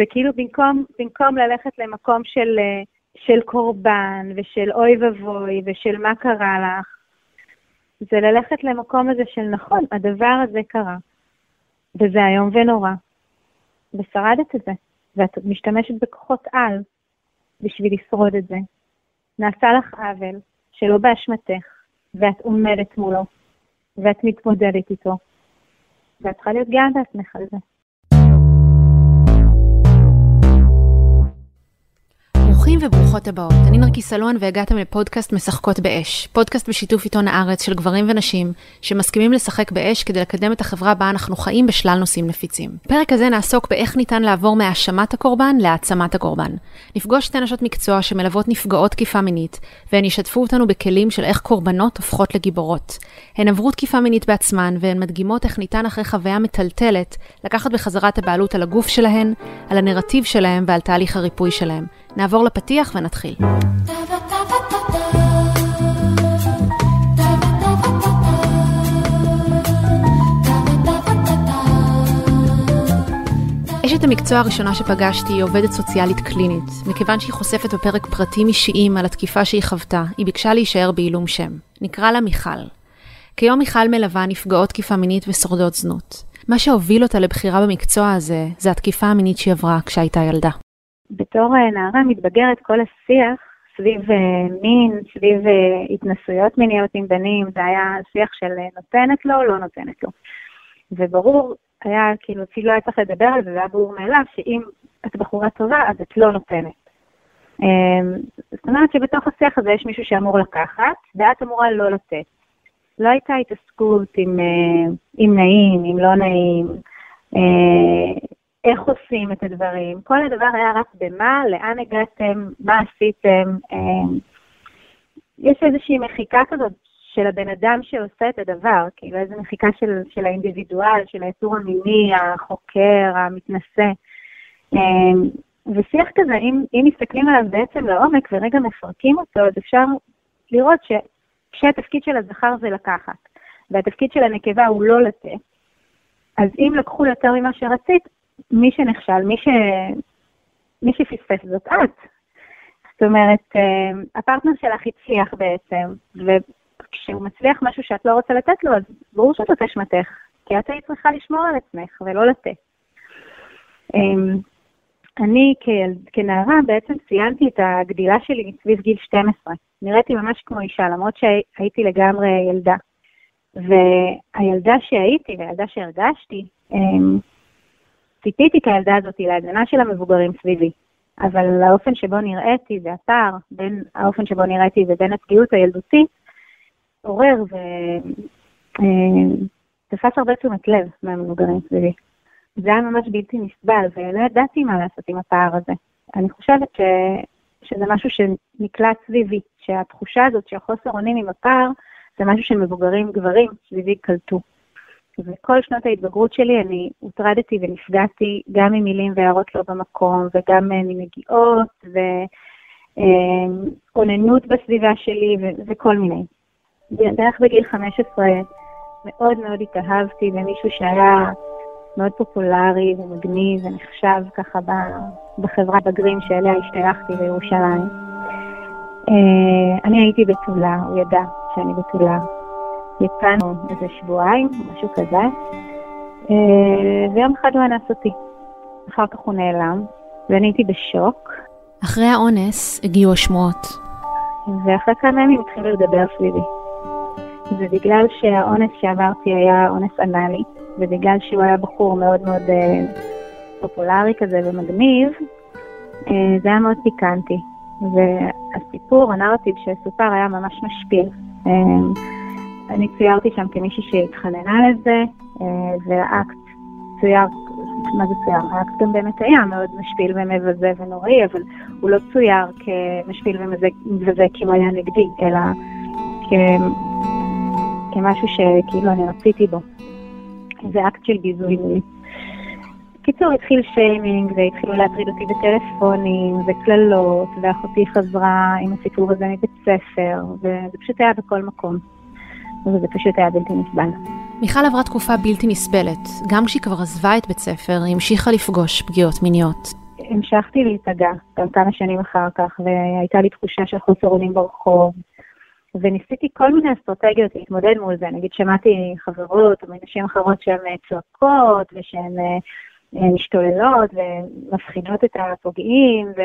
וכאילו במקום, במקום ללכת למקום של, של קורבן ושל אוי ואבוי ושל מה קרה לך, זה ללכת למקום הזה של נכון, הדבר הזה קרה, וזה איום ונורא, ושרדת את זה, ואת משתמשת בכוחות על בשביל לשרוד את זה. נעשה לך עוול שלא באשמתך, ואת עומדת מולו, ואת מתמודדת איתו, ואת צריכה להיות גאה בעצמך על זה. ברוכים וברוכות הבאות. אני נרקיס אלון והגעתם לפודקאסט משחקות באש. פודקאסט בשיתוף עיתון הארץ של גברים ונשים שמסכימים לשחק באש כדי לקדם את החברה בה אנחנו חיים בשלל נושאים נפיצים. בפרק הזה נעסוק באיך ניתן לעבור מהאשמת הקורבן להעצמת הקורבן. נפגוש שתי נשות מקצוע שמלוות נפגעות תקיפה מינית, והן ישתפו אותנו בכלים של איך קורבנות הופכות לגיבורות. הן עברו תקיפה מינית בעצמן, והן מדגימות איך ניתן אחרי חוויה מטלטלת לקחת בחזרה את הבעלות על הגוף שלהן, על הנרטיב שלהם ועל תהליך הריפוי שלהם. נעבור לפתיח ונתחיל. אשת המקצוע הראשונה שפגשתי היא עובדת סוציאלית קלינית. מכיוון שהיא חושפת בפרק פרטים אישיים על התקיפה שהיא חוותה, היא ביקשה להישאר בעילום שם. נקרא לה מיכל. כיום מיכל מלווה נפגעות תקיפה מינית ושורדות זנות. מה שהוביל אותה לבחירה במקצוע הזה, זה התקיפה המינית שהיא עברה כשהייתה ילדה. בתור אה, נערה מתבגרת, כל השיח סביב אה, מין, סביב אה, התנסויות מיניות עם בנים, זה היה שיח של נותנת לו, לא נותנת לו. וברור, היה כאילו, אפילו לא היה צריך לדבר על זה, זה היה ברור מאליו, שאם את בחורה טובה, אז את לא נותנת. זאת אומרת שבתוך השיח הזה יש מישהו שאמור לקחת, ואת אמורה לא לתת. לא הייתה התעסקות עם, עם נעים, עם לא נעים, איך עושים את הדברים. כל הדבר היה רק במה, לאן הגעתם, מה עשיתם. אמ, יש איזושהי מחיקה כזאת של הבן אדם שעושה את הדבר, כאילו איזו מחיקה של, של האינדיבידואל, של היצור המיני, החוקר, המתנשא. אמ, ושיח כזה, אם, אם מסתכלים עליו בעצם לעומק ורגע מפרקים אותו, אז אפשר לראות ש, שהתפקיד של הזכר זה לקחת, והתפקיד של הנקבה הוא לא לתת, אז אם לקחו יותר ממה שרצית, מי שנכשל, מי, ש... מי שפספס זאת את. זאת אומרת, אה, הפרטנר שלך הצליח בעצם, וכשהוא מצליח משהו שאת לא רוצה לתת לו, אז ברור שזאת אשמתך, כי את היית צריכה לשמור על עצמך ולא לתת. אמ, אני כנערה בעצם ציינתי את הגדילה שלי סביב גיל 12. נראיתי ממש כמו אישה, למרות שהייתי לגמרי ילדה. והילדה שהייתי והילדה שהרגשתי, אמ, ציפיתי כילדה הזאת להגנה של המבוגרים סביבי, אבל האופן שבו נראיתי והפער בין האופן שבו נראיתי ובין הפגיעות הילדותית עורר ותפס אה, הרבה תשומת לב מהמבוגרים סביבי. זה היה ממש בלתי נסבל, ולא ידעתי מה לעשות עם הפער הזה. אני חושבת ש... שזה משהו שנקלט סביבי, שהתחושה הזאת של חוסר אונים עם הפער, זה משהו שמבוגרים גברים סביבי קלטו. וכל שנות ההתבגרות שלי אני הוטרדתי ונפגעתי גם ממילים והערות לא במקום, וגם מנגיעות, ואוננות בסביבה שלי, וכל מיני. בערך בגיל 15 מאוד מאוד התאהבתי במישהו שהיה מאוד פופולרי ומגניב ונחשב ככה בחברה בגרים שאליה השתייכתי בירושלים. אה, אני הייתי בתולה, הוא ידע שאני בתולה. יצאנו איזה שבועיים, משהו כזה, אה, ויום אחד הוא אנס אותי. אחר כך הוא נעלם, ואני הייתי בשוק. אחרי האונס הגיעו השמועות. ואחרי כמה ימים התחילו לדבר סביבי. ובגלל שהאונס שעברתי היה אונס אנאלי, ובגלל שהוא היה בחור מאוד מאוד אה, פופולרי כזה ומגניב, אה, זה היה מאוד פיקנטי. והסיפור, הנרטיב שסופר היה ממש משפיל. אה, אני ציירתי שם כמישהי שהתחננה לזה, אה, והאקט צויר, מה זה צויר? האקט גם באמת היה מאוד משפיל ומבזה ונוראי, אבל הוא לא צויר כמשפיל ומבזה כי הוא היה נגדי, אלא כ... כמשהו שכאילו אני רציתי בו. זה אקט של ביזוי. בקיצור, התחיל שיימינג, והתחילו להטריד אותי בטלפונים, וקללות, ואחותי חזרה עם הסיפור הזה מבית ספר, וזה פשוט היה בכל מקום. וזה פשוט היה בלתי נסבל. מיכל עברה תקופה בלתי נסבלת. גם כשהיא כבר עזבה את בית ספר, היא המשיכה לפגוש פגיעות מיניות. המשכתי להיפגע גם כמה שנים אחר כך, והייתה לי תחושה של חוסר אונים ברחוב, וניסיתי כל מיני אסטרטגיות להתמודד מול זה. נגיד, שמעתי חברות או מנשים אחרות שהן צועקות ושהן משתוללות ומפחידות את הפוגעים, ו...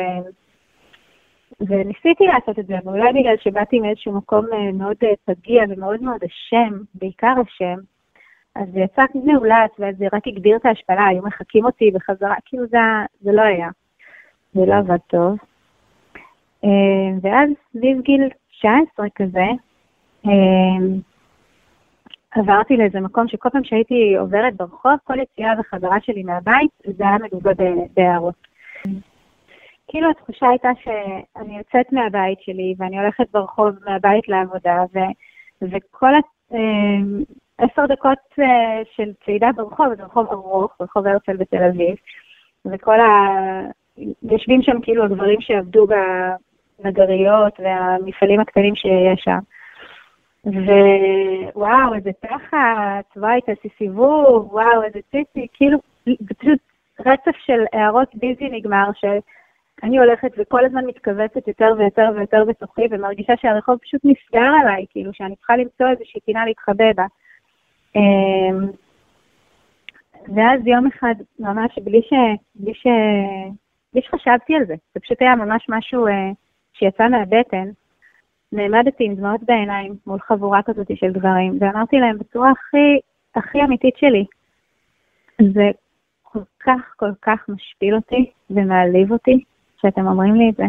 וניסיתי לעשות את זה, אבל אולי בגלל שבאתי מאיזשהו מקום מאוד פגיע ומאוד מאוד אשם, בעיקר אשם, אז זה יצא מעולת, וזה רק הגביר את ההשפלה, היו מחקים אותי בחזרה, כאילו זה, זה לא היה. זה לא עבד טוב. אה, ואז סביב גיל 19 כזה, אה, עברתי לאיזה מקום שכל פעם שהייתי עוברת ברחוב, כל יציאה וחזרה שלי מהבית, זה היה מגובה בהערות. כאילו התחושה הייתה שאני יוצאת מהבית שלי ואני הולכת ברחוב מהבית לעבודה, ו, וכל אה, עשר דקות אה, של צעידה ברחוב, זה רחוב ארוך, רחוב הרצל בתל אביב, וכל ה... יושבים שם כאילו הגברים שעבדו בנגריות והמפעלים הקטנים שיש שם. ווואו, איזה תחת, וואי, תעשי סיבוב, וואו, איזה ציצי, כאילו, פשוט רצף של הערות בלתי נגמר, שאני הולכת וכל הזמן מתכווצת יותר ויותר ויותר בתוכי, ומרגישה שהרחוב פשוט נסגר עליי, כאילו, שאני צריכה למצוא איזושהי פינה להתחבא בה. אמ, ואז יום אחד, ממש בלי, ש... בלי, ש... בלי שחשבתי על זה, זה פשוט היה ממש משהו אה, שיצא מהבטן, נעמדתי עם דמעות בעיניים מול חבורה כזאת של גברים, ואמרתי להם בצורה הכי, הכי אמיתית שלי, זה כל כך כל כך משפיל אותי ומעליב אותי שאתם אומרים לי את זה.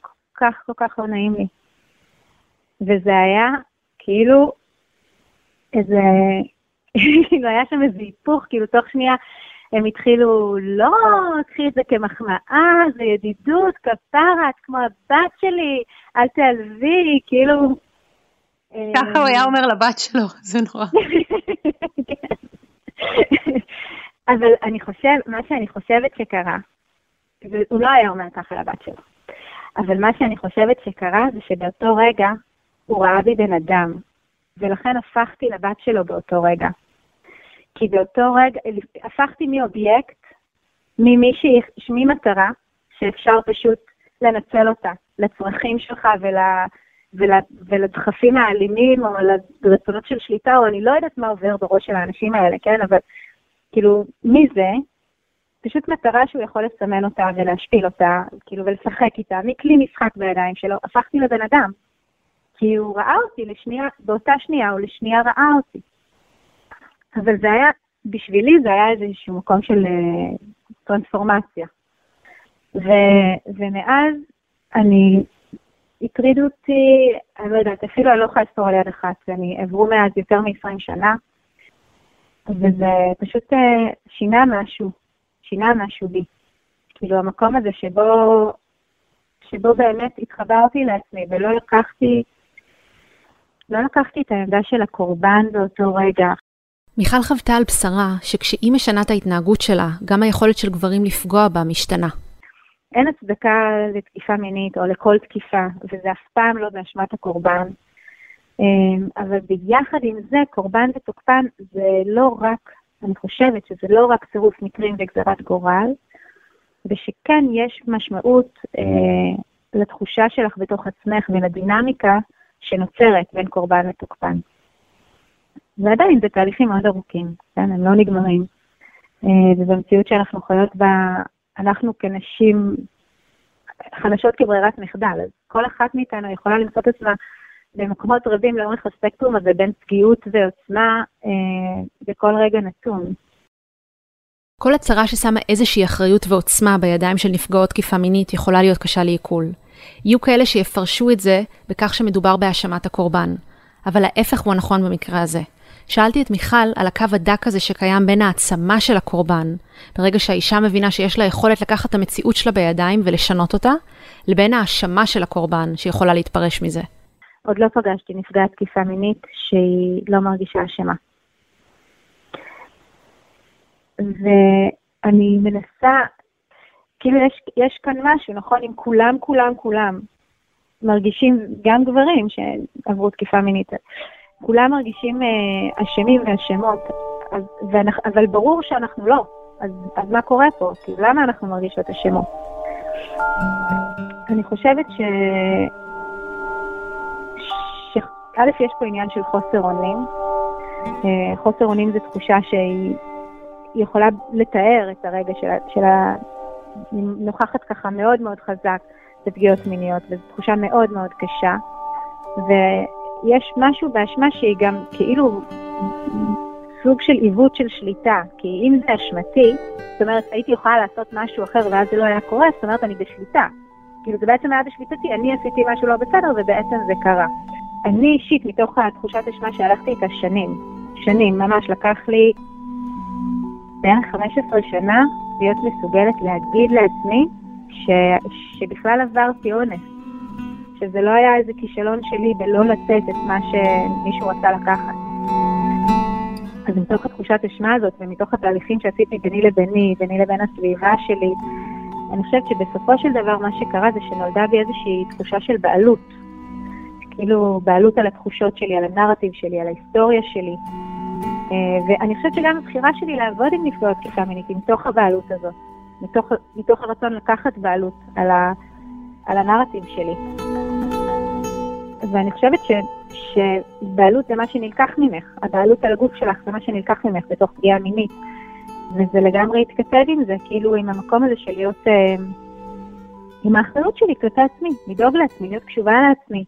כל כך כל כך לא נעים לי. וזה היה כאילו איזה, כאילו היה שם איזה היפוך, כאילו תוך שנייה הם התחילו, לא, קחי את זה כמחמאה, זה ידידות, כפרה, את כמו הבת שלי, אל תעלבי, כאילו... ככה הוא היה אומר לבת שלו, זה נורא. אבל אני חושב, מה שאני חושבת שקרה, הוא לא היה אומר ככה לבת שלו, אבל מה שאני חושבת שקרה זה שבאותו רגע הוא ראה בי בן אדם, ולכן הפכתי לבת שלו באותו רגע. כי באותו רגע, הפכתי מאובייקט, ממישהי, ממטרה, שאפשר פשוט לנצל אותה לצרכים שלך ול, ול, ולדחפים האלימים, או לרצונות של שליטה, או אני לא יודעת מה עובר בראש של האנשים האלה, כן? אבל כאילו, מי זה? פשוט מטרה שהוא יכול לסמן אותה ולהשפיל אותה, כאילו, ולשחק איתה, מכלי משחק בידיים שלו, הפכתי לבן אדם. כי הוא ראה אותי לשנייה, באותה שנייה הוא לשנייה ראה אותי. אבל זה היה, בשבילי זה היה איזשהו מקום של uh, טרנספורמציה. ו, ומאז אני, הטרידו אותי, אני לא יודעת, אפילו אני לא יכולה לספור על יד אחת, אני עברו מאז יותר מ-20 שנה, וזה פשוט uh, שינה משהו, שינה משהו בי. כאילו המקום הזה שבו, שבו באמת התחברתי לעצמי ולא לקחתי לא לקחתי את העמדה של הקורבן באותו רגע. מיכל חוותה על בשרה שכשהיא משנה את ההתנהגות שלה, גם היכולת של גברים לפגוע בה משתנה. אין הצדקה לתקיפה מינית או לכל תקיפה, וזה אף פעם לא באשמת הקורבן. אמ, אבל ביחד עם זה, קורבן ותוקפן זה לא רק, אני חושבת שזה לא רק צירוף מקרים וגזרת גורל, ושכן יש משמעות אה, לתחושה שלך בתוך עצמך ולדינמיקה שנוצרת בין קורבן לתוקפן. ועדיין זה תהליכים מאוד ארוכים, כן? הם לא נגמרים. אה, ובמציאות שאנחנו חיות בה, אנחנו כנשים חדשות כברירת מחדל, אז כל אחת מאיתנו יכולה למצוא את עצמה במקומות רבים לאורך הספקטרום הזה בין פגיעות ועוצמה אה, בכל רגע נתון. כל הצהרה ששמה איזושהי אחריות ועוצמה בידיים של נפגעות תקיפה מינית יכולה להיות קשה לעיכול. יהיו כאלה שיפרשו את זה בכך שמדובר בהאשמת הקורבן, אבל ההפך הוא הנכון במקרה הזה. שאלתי את מיכל על הקו הדק הזה שקיים בין העצמה של הקורבן, ברגע שהאישה מבינה שיש לה יכולת לקחת את המציאות שלה בידיים ולשנות אותה, לבין האשמה של הקורבן שיכולה להתפרש מזה. עוד לא פגשתי נפגעת תקיפה מינית שהיא לא מרגישה אשמה. ואני מנסה כאילו יש, יש כאן משהו, נכון? אם כולם, כולם, כולם מרגישים, גם גברים שעברו תקיפה מינית, כולם מרגישים אה, אשמים ואשמות, אבל ברור שאנחנו לא. אז, אז מה קורה פה? כי למה אנחנו מרגישות אשמות? אני חושבת ש... א', יש פה עניין של חוסר אונים. אה, חוסר אונים זו תחושה שהיא יכולה לתאר את הרגע של, של ה... נוכחת ככה מאוד מאוד חזק בפגיעות מיניות, וזו תחושה מאוד מאוד קשה. ויש משהו באשמה שהיא גם כאילו סוג של עיוות של שליטה, כי אם זה אשמתי, זאת אומרת, הייתי יכולה לעשות משהו אחר ואז זה לא היה קורה, זאת אומרת, אני בשליטה. כאילו, זה בעצם היה בשליטתי, אני עשיתי משהו לא בסדר ובעצם זה קרה. אני אישית, מתוך התחושת אשמה שהלכתי איתה שנים, שנים, ממש לקח לי בערך 15 שנה להיות מסוגלת להגיד לעצמי ש, שבכלל עברתי אונס, שזה לא היה איזה כישלון שלי בלא לתת את מה שמישהו רצה לקחת. אז מתוך התחושת אשמה הזאת ומתוך התהליכים שעשיתי ביני לביני, ביני לבין הסביבה שלי, אני חושבת שבסופו של דבר מה שקרה זה שנולדה בי איזושהי תחושה של בעלות. כאילו בעלות על התחושות שלי, על הנרטיב שלי, על ההיסטוריה שלי. אה, ואני חושבת שגם הבחירה שלי לעבוד עם נפגעות תקיפה מינית היא מתוך הבעלות הזאת, מתוך, מתוך הרצון לקחת בעלות על, ה, על הנרטיב שלי. ואני חושבת ש, שבעלות זה מה שנלקח ממך, הבעלות על הגוף שלך זה מה שנלקח ממך בתוך פגיעה מינית. וזה לגמרי התכתב עם זה, כאילו עם המקום הזה של להיות, אה, עם האחריות שלי כלפי עצמי, לדאוג לעצמי, להיות קשובה לעצמי.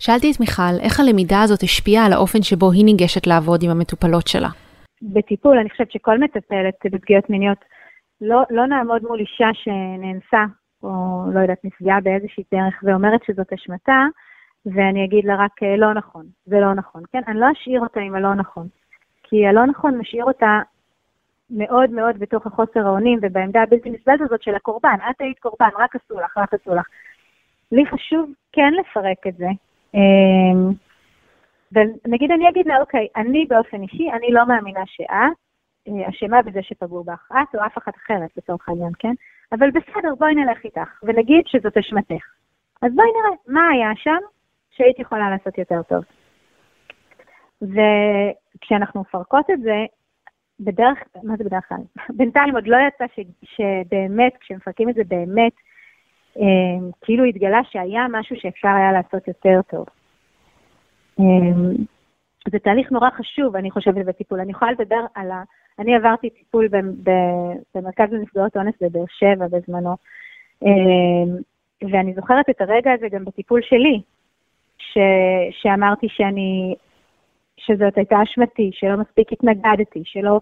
שאלתי את מיכל, איך הלמידה הזאת השפיעה על האופן שבו היא ניגשת לעבוד עם המטופלות שלה? בטיפול, אני חושבת שכל מטפלת בפגיעות מיניות, לא, לא נעמוד מול אישה שנאנסה, או לא יודעת, נפגעה באיזושהי דרך ואומרת שזאת אשמתה, ואני אגיד לה רק אה, לא נכון, זה לא נכון, כן? אני לא אשאיר אותה עם הלא נכון, כי הלא נכון משאיר אותה מאוד מאוד בתוך החוסר האונים ובעמדה הבלתי נסבלת הזאת של הקורבן. את היית קורבן, רק עשו לך, רק עשו לך. לי חשוב כן לפרק את זה. אמ, ונגיד אני אגיד לה, אוקיי, אני באופן אישי, אני לא מאמינה שאת אה, אשמה בזה שפגעו בך, את או אף אחת אחרת לצורך העניין, כן? אבל בסדר, בואי נלך איתך, ונגיד שזאת אשמתך. אז בואי נראה, מה היה שם שהיית יכולה לעשות יותר טוב. וכשאנחנו מפרקות את זה, בדרך, מה זה בדרך כלל? בינתיים עוד לא יצא ש, שבאמת, כשמפרקים את זה באמת, כאילו התגלה שהיה משהו שאפשר היה לעשות יותר טוב. אה, זה תהליך נורא חשוב, אני חושבת, בטיפול. אני יכולה לדבר על ה... אני עברתי טיפול במרכז לנפגעות אונס בבאר שבע בזמנו, אה, ואני זוכרת את הרגע הזה גם בטיפול שלי, ש, שאמרתי שאני שזאת הייתה אשמתי, שלא מספיק התנגדתי, שלא...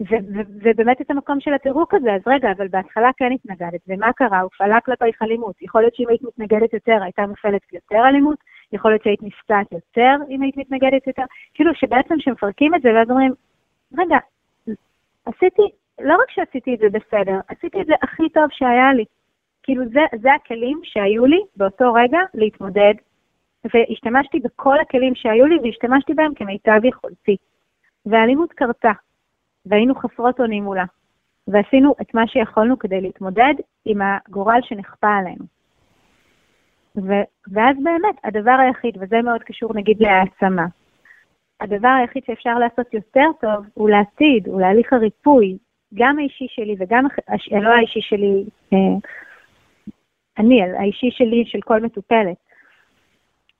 ובאמת את המקום של הפירוק הזה, אז רגע, אבל בהתחלה כן התנגדת, ומה קרה? הופעלה כלפייך אלימות. יכול להיות שאם היית מתנגדת יותר, הייתה מופעלת יותר אלימות, יכול להיות שהיית נפצעת יותר אם היית מתנגדת יותר. כאילו שבעצם כשמפרקים את זה, ואז אומרים, רגע, עשיתי, לא רק שעשיתי את זה בסדר, עשיתי את זה הכי טוב שהיה לי. כאילו זה, זה הכלים שהיו לי באותו רגע להתמודד והשתמשתי בכל הכלים שהיו לי והשתמשתי בהם כמיטב יכולתי. והאלימות קרתה, והיינו חסרות אונים מולה, ועשינו את מה שיכולנו כדי להתמודד עם הגורל שנכפה עלינו. ו- ואז באמת, הדבר היחיד, וזה מאוד קשור נגיד להעצמה, הדבר היחיד שאפשר לעשות יותר טוב הוא לעתיד, הוא להליך הריפוי, גם האישי שלי וגם, לא האישי שלי, אה, אני, האישי שלי של כל מטופלת.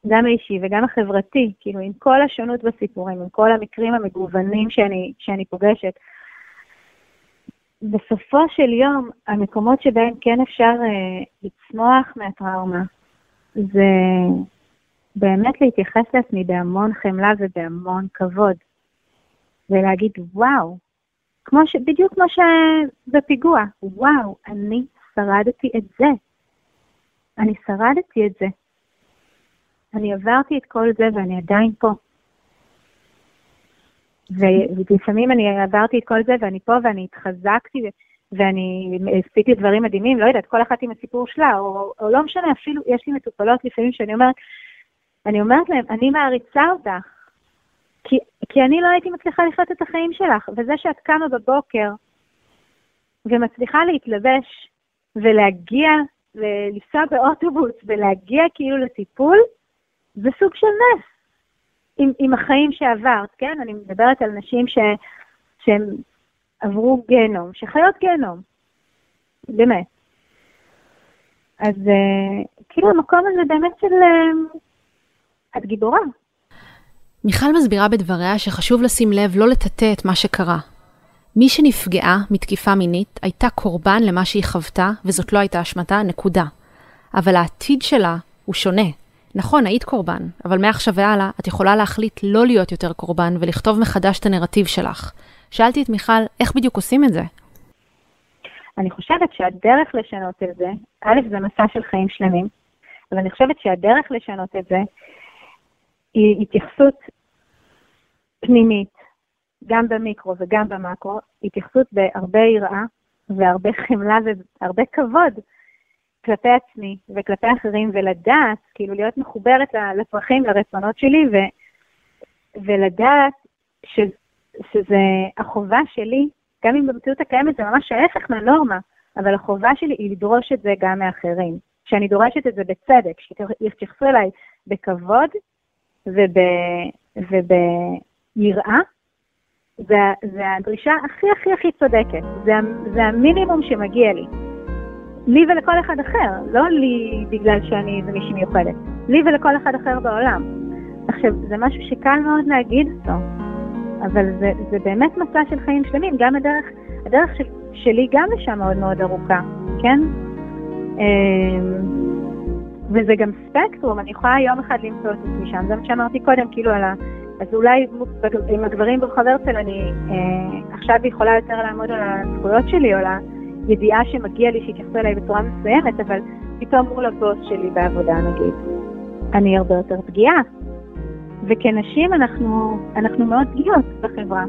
גם האישי וגם החברתי, כאילו עם כל השונות בסיפורים, עם כל המקרים המגוונים שאני, שאני פוגשת. בסופו של יום, המקומות שבהם כן אפשר אה, לצמוח מהטראומה, זה באמת להתייחס לעצמי בהמון חמלה ובהמון כבוד, ולהגיד, וואו, כמו ש... בדיוק כמו שבפיגוע, וואו, אני שרדתי את זה. אני שרדתי את זה. אני עברתי את כל זה ואני עדיין פה. ולפעמים אני עברתי את כל זה ואני פה ואני התחזקתי ואני עשיתי דברים מדהימים, לא יודעת, כל אחת עם הסיפור שלה, או, או לא משנה, אפילו יש לי מטופלות לפעמים שאני אומרת, אני אומרת להם, אני מעריצה אותך, כי, כי אני לא הייתי מצליחה לחיות את החיים שלך, וזה שאת קמה בבוקר ומצליחה להתלבש ולהגיע, לנסוע באוטובוס ולהגיע כאילו לטיפול, זה סוג של נס עם, עם החיים שעברת, כן? אני מדברת על נשים ש, שהן עברו גיהנום, שחיות גיהנום, באמת. אז uh, כאילו המקום הזה באמת של... Uh, את גיבורה. מיכל מסבירה בדבריה שחשוב לשים לב לא לטאטא את מה שקרה. מי שנפגעה מתקיפה מינית הייתה קורבן למה שהיא חוותה, וזאת לא הייתה אשמתה, נקודה. אבל העתיד שלה הוא שונה. נכון, היית קורבן, אבל מעכשיו והלאה את יכולה להחליט לא להיות יותר קורבן ולכתוב מחדש את הנרטיב שלך. שאלתי את מיכל, איך בדיוק עושים את זה? אני חושבת שהדרך לשנות את זה, א', זה מסע של חיים שלמים, אבל אני חושבת שהדרך לשנות את זה היא התייחסות פנימית, גם במיקרו וגם במקרו, התייחסות בהרבה יראה והרבה חמלה והרבה כבוד כלפי עצמי וכלפי אחרים, ולדעת, כאילו להיות מחוברת לצרכים, לרצונות שלי, ו, ולדעת ש, שזה החובה שלי, גם אם במציאות הקיימת זה ממש ההפך מהנורמה, אבל החובה שלי היא לדרוש את זה גם מאחרים. שאני דורשת את זה בצדק, שיתייחסו אליי בכבוד וב, וביראה, זה, זה הדרישה הכי הכי הכי צודקת. זה, זה המינימום שמגיע לי. לי ולכל אחד אחר, לא לי בגלל שאני איזה מישהי מיוחדת, לי ולכל אחד אחר בעולם. עכשיו, זה משהו שקל מאוד להגיד אותו, אבל זה, זה באמת מסע של חיים שלמים, גם הדרך, הדרך של, שלי גם לשם מאוד מאוד ארוכה, כן? אמ, וזה גם ספקטרום, אני יכולה יום אחד למצוא את עצמי שם, זה מה שאמרתי קודם, כאילו על ה... אז אולי עם הגברים ברחוב הרצל אני אה, עכשיו יכולה יותר לעמוד על הזכויות שלי, או על הידיעה שמגיע לי שיתייחסו אליי בצורה מסוימת, אבל פתאום מול הבוס שלי בעבודה נגיד, אני הרבה יותר פגיעה. וכנשים אנחנו, אנחנו מאוד פגיעות בחברה.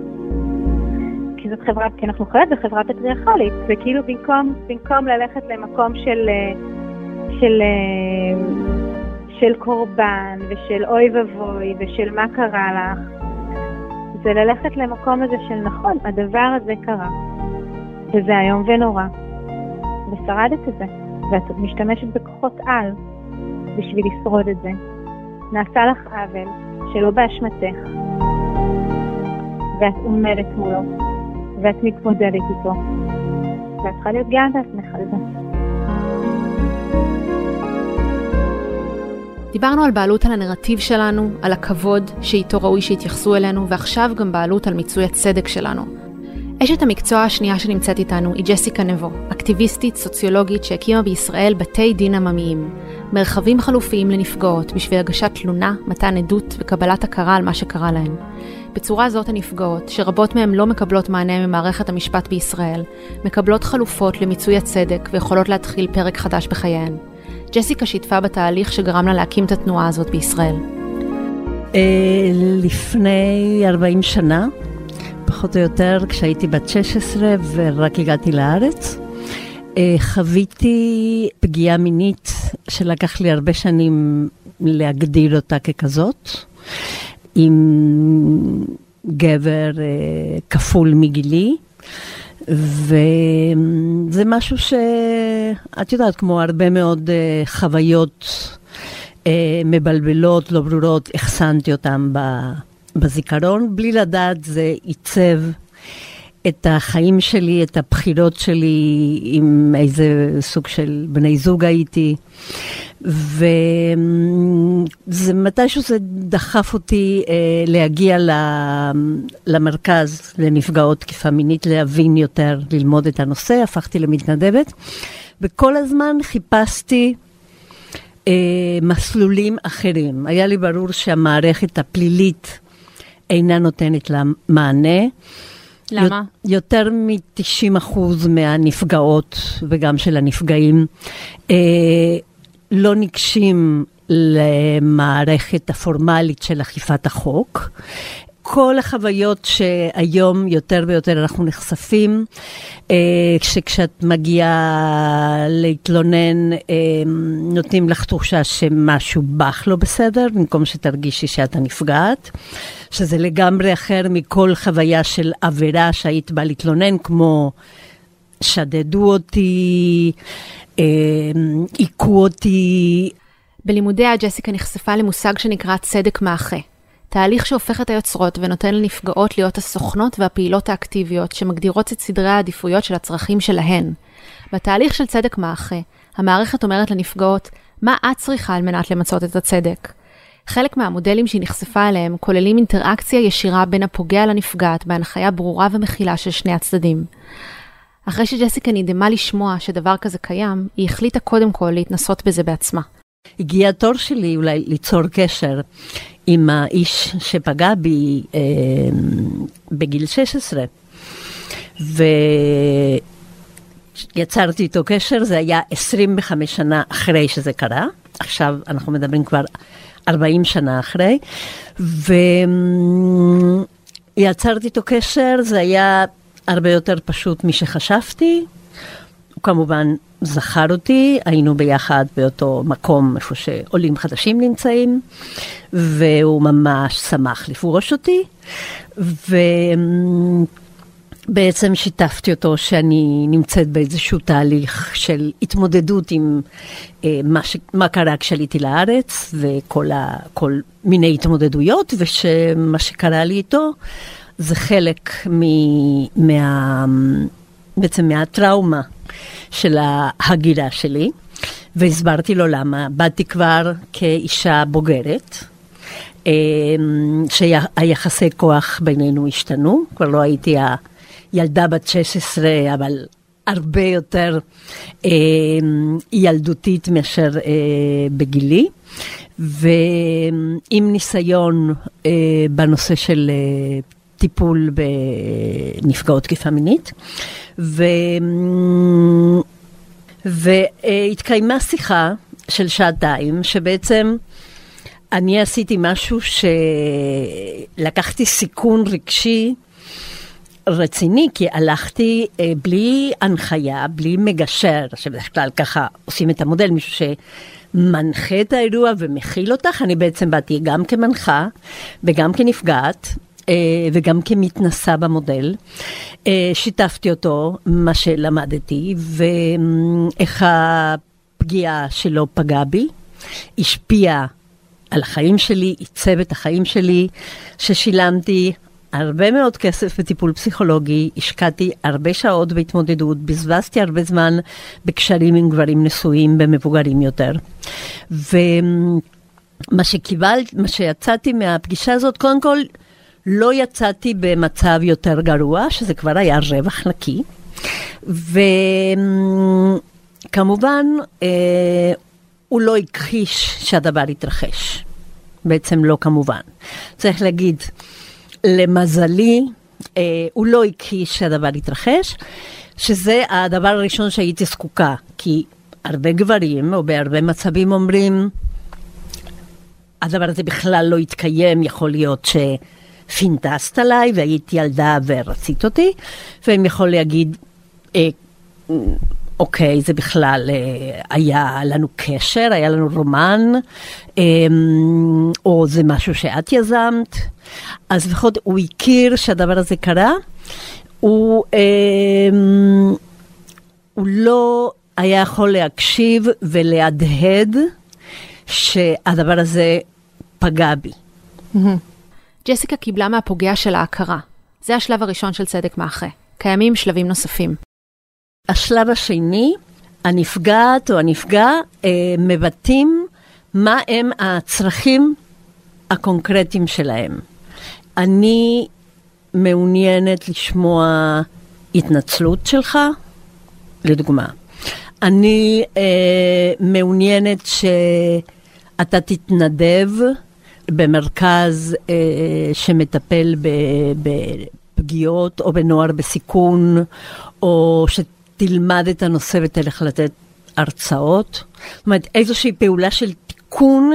כי זאת חברה, כי אנחנו חיות בחברה פטריארכלית, וכאילו במקום, במקום ללכת למקום של, אה, של, אה, של קורבן ושל אוי ואבוי ושל מה קרה לך, זה ללכת למקום הזה של נכון, הדבר הזה קרה, וזה איום ונורא, ושרדת את זה, ואת משתמשת בכוחות על בשביל לשרוד את זה. נעשה לך עוול שלא באשמתך, ואת עומדת מולו, ואת מתמודדת איתו, ואת צריכה להיות גאה בעצמך על זה. דיברנו על בעלות על הנרטיב שלנו, על הכבוד שאיתו ראוי שיתייחסו אלינו, ועכשיו גם בעלות על מיצוי הצדק שלנו. אשת המקצוע השנייה שנמצאת איתנו היא ג'סיקה נבו, אקטיביסטית סוציולוגית שהקימה בישראל בתי דין עממיים, מרחבים חלופיים לנפגעות בשביל הגשת תלונה, מתן עדות וקבלת הכרה על מה שקרה להן. בצורה זאת הנפגעות, שרבות מהן לא מקבלות מענה ממערכת המשפט בישראל, מקבלות חלופות למיצוי הצדק ויכולות להתחיל פרק חדש בחייהן. ג'סיקה שיתפה בתהליך שגרם לה להקים את התנועה הזאת בישראל. אה, לפני 40 שנה, פחות או יותר, כשהייתי בת 16 ורק הגעתי לארץ, אה, חוויתי פגיעה מינית שלקח לי הרבה שנים להגדיר אותה ככזאת, עם גבר אה, כפול מגילי. וזה משהו שאת יודעת, כמו הרבה מאוד uh, חוויות uh, מבלבלות, לא ברורות, החסנתי אותן בזיכרון, בלי לדעת זה עיצב את החיים שלי, את הבחירות שלי, עם איזה סוג של בני זוג הייתי. וזה מתישהו זה דחף אותי אה, להגיע למרכז לנפגעות תקיפה מינית, להבין יותר, ללמוד את הנושא, הפכתי למתנדבת, וכל הזמן חיפשתי אה, מסלולים אחרים. היה לי ברור שהמערכת הפלילית אינה נותנת לה מענה. למה? יותר מ-90% מהנפגעות וגם של הנפגעים אה, לא ניגשים למערכת הפורמלית של אכיפת החוק. כל החוויות שהיום יותר ויותר אנחנו נחשפים, אה, שכשאת מגיעה להתלונן, אה, נותנים לך תחושה שמשהו בך לא בסדר, במקום שתרגישי שאת הנפגעת, שזה לגמרי אחר מכל חוויה של עבירה שהיית באה להתלונן, כמו שדדו אותי, היכו אותי. בלימודיה ג'סיקה נחשפה למושג שנקרא צדק מאחה. תהליך שהופך את היוצרות ונותן לנפגעות להיות הסוכנות והפעילות האקטיביות שמגדירות את סדרי העדיפויות של הצרכים שלהן. בתהליך של צדק מאחה, המערכת אומרת לנפגעות, מה את צריכה על מנת למצות את הצדק? חלק מהמודלים שהיא נחשפה אליהם כוללים אינטראקציה ישירה בין הפוגע לנפגעת בהנחיה ברורה ומכילה של שני הצדדים. אחרי שג'סיקה נדהמה לשמוע שדבר כזה קיים, היא החליטה קודם כל להתנסות בזה בעצמה. הגיע התור שלי אולי ליצור קשר עם האיש שפגע בי אה, בגיל 16. ויצרתי איתו קשר, זה היה 25 שנה אחרי שזה קרה. עכשיו אנחנו מדברים כבר 40 שנה אחרי. ויצרתי איתו קשר, זה היה הרבה יותר פשוט משחשבתי. הוא כמובן זכר אותי, היינו ביחד באותו מקום איפה שעולים חדשים נמצאים, והוא ממש שמח לפגוש אותי, ובעצם שיתפתי אותו שאני נמצאת באיזשהו תהליך של התמודדות עם אה, מה, ש... מה קרה כשעליתי לארץ, וכל ה... מיני התמודדויות, ושמה שקרה לי איתו זה חלק מ... מה... בעצם מהטראומה של ההגירה שלי, והסברתי לו למה. באתי כבר כאישה בוגרת, אמ, שהיחסי כוח בינינו השתנו, כבר לא הייתי הילדה בת 16, אבל הרבה יותר אה, ילדותית מאשר אה, בגילי, ועם ניסיון אה, בנושא של אה, טיפול בנפגעות תקיפה מינית. ו... והתקיימה שיחה של שעתיים, שבעצם אני עשיתי משהו שלקחתי סיכון רגשי רציני, כי הלכתי אה, בלי הנחיה, בלי מגשר, שבדרך כלל ככה עושים את המודל, מישהו שמנחה את האירוע ומכיל אותך, אני בעצם באתי גם כמנחה וגם כנפגעת, אה, וגם כמתנסה במודל. אה, שיתפתי אותו, מה שלמדתי, ואיך הפגיעה שלו פגעה בי, השפיעה על החיים שלי, עיצב את החיים שלי, ששילמתי הרבה מאוד כסף בטיפול פסיכולוגי, השקעתי הרבה שעות בהתמודדות, בזבזתי הרבה זמן בקשרים עם גברים נשואים במבוגרים יותר. ומה שקיבלתי, מה שיצאתי מהפגישה הזאת, קודם כל, לא יצאתי במצב יותר גרוע, שזה כבר היה רווח נקי. וכמובן, אה, הוא לא הכחיש שהדבר התרחש. בעצם לא כמובן. צריך להגיד, למזלי, אה, הוא לא הכחיש שהדבר התרחש, שזה הדבר הראשון שהייתי זקוקה, כי הרבה גברים, או בהרבה מצבים אומרים, הדבר הזה בכלל לא התקיים, יכול להיות ש... פינטסת עליי והייתי ילדה ורצית אותי, והם יכול להגיד, אה, אוקיי, זה בכלל, אה, היה לנו קשר, היה לנו רומן, אה, או זה משהו שאת יזמת. אז לפחות הוא הכיר שהדבר הזה קרה, הוא, אה, הוא לא היה יכול להקשיב ולהדהד שהדבר הזה פגע בי. ג'סיקה קיבלה מהפוגע של ההכרה. זה השלב הראשון של צדק מאחה. קיימים שלבים נוספים. השלב השני, הנפגעת או הנפגע אה, מבטאים מה הם הצרכים הקונקרטיים שלהם. אני מעוניינת לשמוע התנצלות שלך, לדוגמה. אני אה, מעוניינת שאתה תתנדב במרכז אה, שמטפל בפגיעות או בנוער בסיכון, או שתלמד את הנושא ותלך לתת הרצאות. זאת אומרת, איזושהי פעולה של תיקון,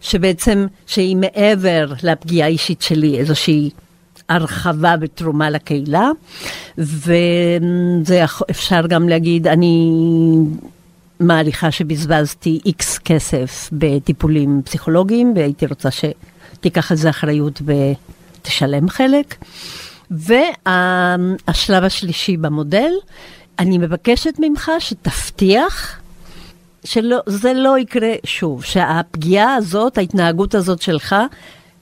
שבעצם, שהיא מעבר לפגיעה האישית שלי, איזושהי הרחבה ותרומה לקהילה. וזה אפשר גם להגיד, אני מעריכה שבזבזתי איקס כסף בטיפולים פסיכולוגיים, והייתי רוצה שתיקח על זה אחריות ותשלם חלק. והשלב השלישי במודל, אני מבקשת ממך שתבטיח שזה לא יקרה שוב, שהפגיעה הזאת, ההתנהגות הזאת שלך,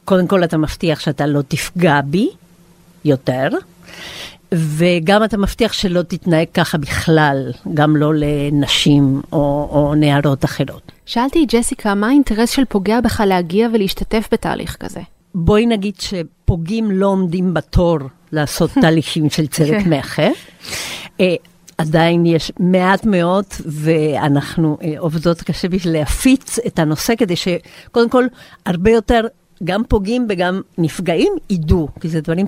קודם כל אתה מבטיח שאתה לא תפגע בי יותר, וגם אתה מבטיח שלא תתנהג ככה בכלל, גם לא לנשים או, או נערות אחרות. שאלתי את ג'סיקה, מה האינטרס של פוגע בך להגיע ולהשתתף בתהליך כזה? בואי נגיד שפוגעים לא עומדים בתור לעשות תהליכים של צדק כן. עדיין יש מעט מאוד, ואנחנו אה, עובדות קשה בשביל להפיץ את הנושא, כדי שקודם כל הרבה יותר גם פוגעים וגם נפגעים ידעו, כי זה דברים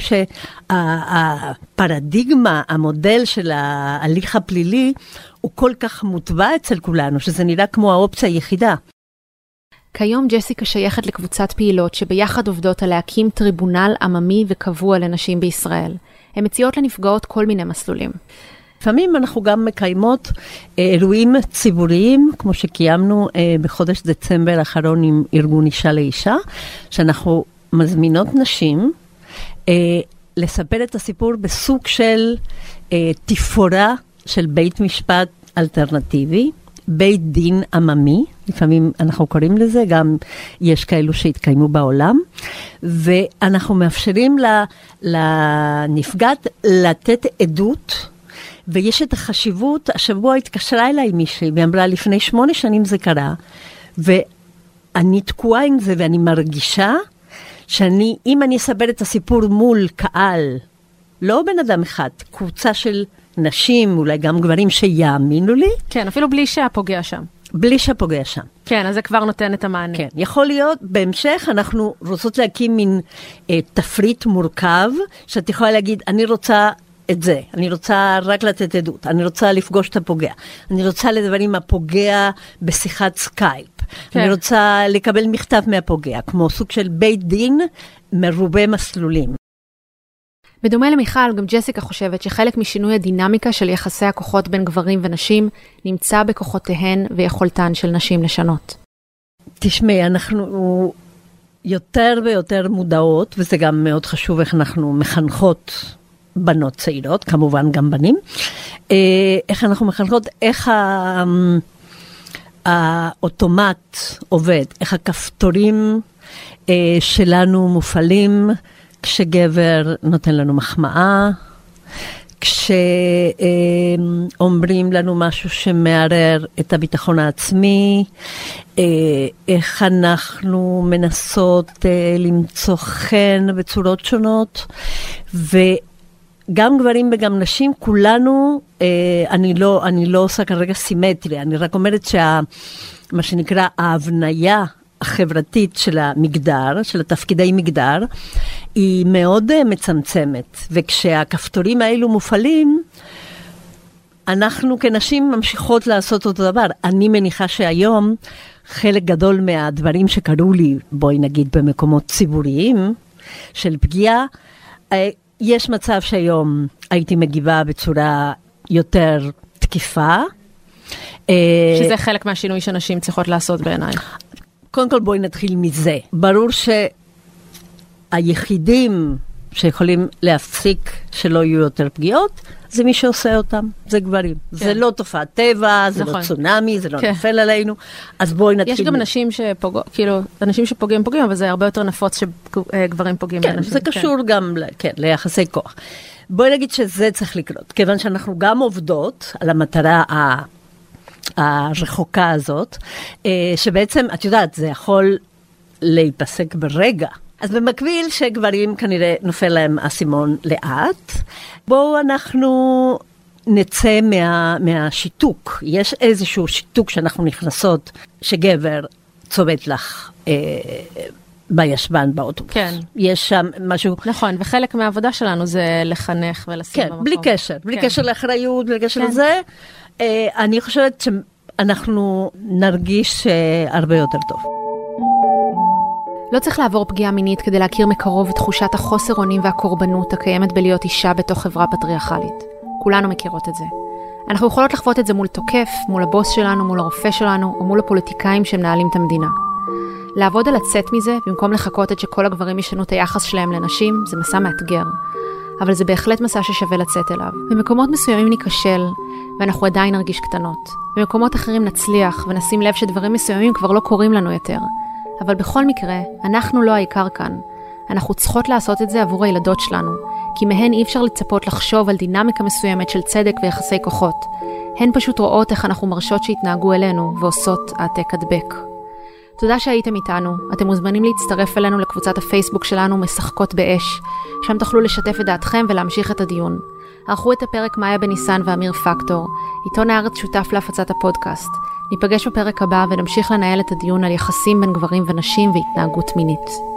שהפרדיגמה, המודל של ההליך הפלילי, הוא כל כך מוטבע אצל כולנו, שזה נראה כמו האופציה היחידה. כיום ג'סיקה שייכת לקבוצת פעילות שביחד עובדות על להקים טריבונל עממי וקבוע לנשים בישראל. הן מציעות לנפגעות כל מיני מסלולים. לפעמים אנחנו גם מקיימות אה, אירועים ציבוריים, כמו שקיימנו אה, בחודש דצמבר האחרון עם ארגון אישה לאישה, שאנחנו מזמינות נשים אה, לספר את הסיפור בסוג של תפאורה של בית משפט אלטרנטיבי. בית דין עממי, לפעמים אנחנו קוראים לזה, גם יש כאלו שהתקיימו בעולם, ואנחנו מאפשרים לנפגעת לתת עדות ויש את החשיבות, השבוע התקשרה אליי מישהי ואמרה, לפני שמונה שנים זה קרה, ואני תקועה עם זה ואני מרגישה שאני, אם אני אספר את הסיפור מול קהל, לא בן אדם אחד, קבוצה של נשים, אולי גם גברים שיאמינו לי. כן, אפילו בלי שהפוגע שם. בלי שהפוגע שם. כן, אז זה כבר נותן את המענה. כן, יכול להיות, בהמשך אנחנו רוצות להקים מין אה, תפריט מורכב, שאת יכולה להגיד, אני רוצה את זה, אני רוצה רק לתת עדות, אני רוצה לפגוש את הפוגע, אני רוצה לדבר עם הפוגע בשיחת סקייפ, כן. אני רוצה לקבל מכתב מהפוגע, כמו סוג של בית דין מרובה מסלולים. בדומה למיכל, גם ג'סיקה חושבת שחלק משינוי הדינמיקה של יחסי הכוחות בין גברים ונשים נמצא בכוחותיהן ויכולתן של נשים לשנות. תשמעי, אנחנו יותר ויותר מודעות, וזה גם מאוד חשוב איך אנחנו מחנכות בנות צעירות, כמובן גם בנים, אה, איך אנחנו מחנכות, איך האוטומט עובד, איך הכפתורים אה, שלנו מופעלים כשגבר נותן לנו מחמאה, כשאומרים לנו משהו שמערער את הביטחון העצמי, אה, איך אנחנו מנסות למצוא חן בצורות שונות, ו... גם גברים וגם נשים, כולנו, אה, אני, לא, אני לא עושה כרגע סימטריה, אני רק אומרת שה... מה שנקרא ההבניה החברתית של המגדר, של התפקידי מגדר, היא מאוד uh, מצמצמת. וכשהכפתורים האלו מופעלים, אנחנו כנשים ממשיכות לעשות אותו דבר. אני מניחה שהיום חלק גדול מהדברים שקרו לי, בואי נגיד במקומות ציבוריים, של פגיעה, אה, יש מצב שהיום הייתי מגיבה בצורה יותר תקיפה. אה, שזה חלק מהשינוי שנשים צריכות לעשות בעיניי. קודם כל בואי נתחיל מזה. ברור שהיחידים שיכולים להפסיק שלא יהיו יותר פגיעות, זה מי שעושה אותם, זה גברים. כן. זה לא תופעת טבע, זה לא נכון. לא צונאמי, זה לא כן. נופל עלינו, אז בואי נתחיל. יש גם נשים שפוגעים, כאילו, אנשים שפוגעים פוגעים, אבל זה הרבה יותר נפוץ שגברים פוגעים כן, באנשים. זה כן, זה קשור גם כן, ליחסי כוח. בואי נגיד שזה צריך לקרות, כיוון שאנחנו גם עובדות על המטרה ה... הרחוקה הזאת, אה, שבעצם, את יודעת, זה יכול להיפסק ברגע. אז במקביל שגברים כנראה נופל להם האסימון לאט, בואו אנחנו נצא מה, מהשיתוק. יש איזשהו שיתוק שאנחנו נכנסות, שגבר צובט לך. אה, בישבן באוטובוס. כן. יש שם משהו... נכון, וחלק מהעבודה שלנו זה לחנך ולשים כן, במקום. בלי קשר, בלי כן. קשר לאחריות, בלי קשר כן. לזה. אה, אני חושבת שאנחנו נרגיש אה, הרבה יותר טוב. לא צריך לעבור פגיעה מינית כדי להכיר מקרוב את תחושת החוסר אונים והקורבנות הקיימת בלהיות אישה בתוך חברה פטריארכלית. כולנו מכירות את זה. אנחנו יכולות לחוות את זה מול תוקף, מול הבוס שלנו, מול הרופא שלנו, או מול הפוליטיקאים שמנהלים את המדינה. לעבוד על לצאת מזה, במקום לחכות עד שכל הגברים ישנו את היחס שלהם לנשים, זה מסע מאתגר. אבל זה בהחלט מסע ששווה לצאת אליו. במקומות מסוימים ניכשל, ואנחנו עדיין נרגיש קטנות. במקומות אחרים נצליח, ונשים לב שדברים מסוימים כבר לא קורים לנו יותר. אבל בכל מקרה, אנחנו לא העיקר כאן. אנחנו צריכות לעשות את זה עבור הילדות שלנו, כי מהן אי אפשר לצפות לחשוב על דינמיקה מסוימת של צדק ויחסי כוחות. הן פשוט רואות איך אנחנו מרשות שיתנהגו אלינו ועושות העתק הדבק. תודה שהייתם איתנו. אתם מוזמנים להצטרף אלינו לקבוצת הפייסבוק שלנו משחקות באש, שם תוכלו לשתף את דעתכם ולהמשיך את הדיון. ערכו את הפרק מאיה בניסן ואמיר פקטור. עיתון הארץ שותף להפצת הפודקאסט. ניפגש בפרק הבא ונמשיך לנהל את הדיון על יחסים בין גברים ונשים והתנהגות מינית.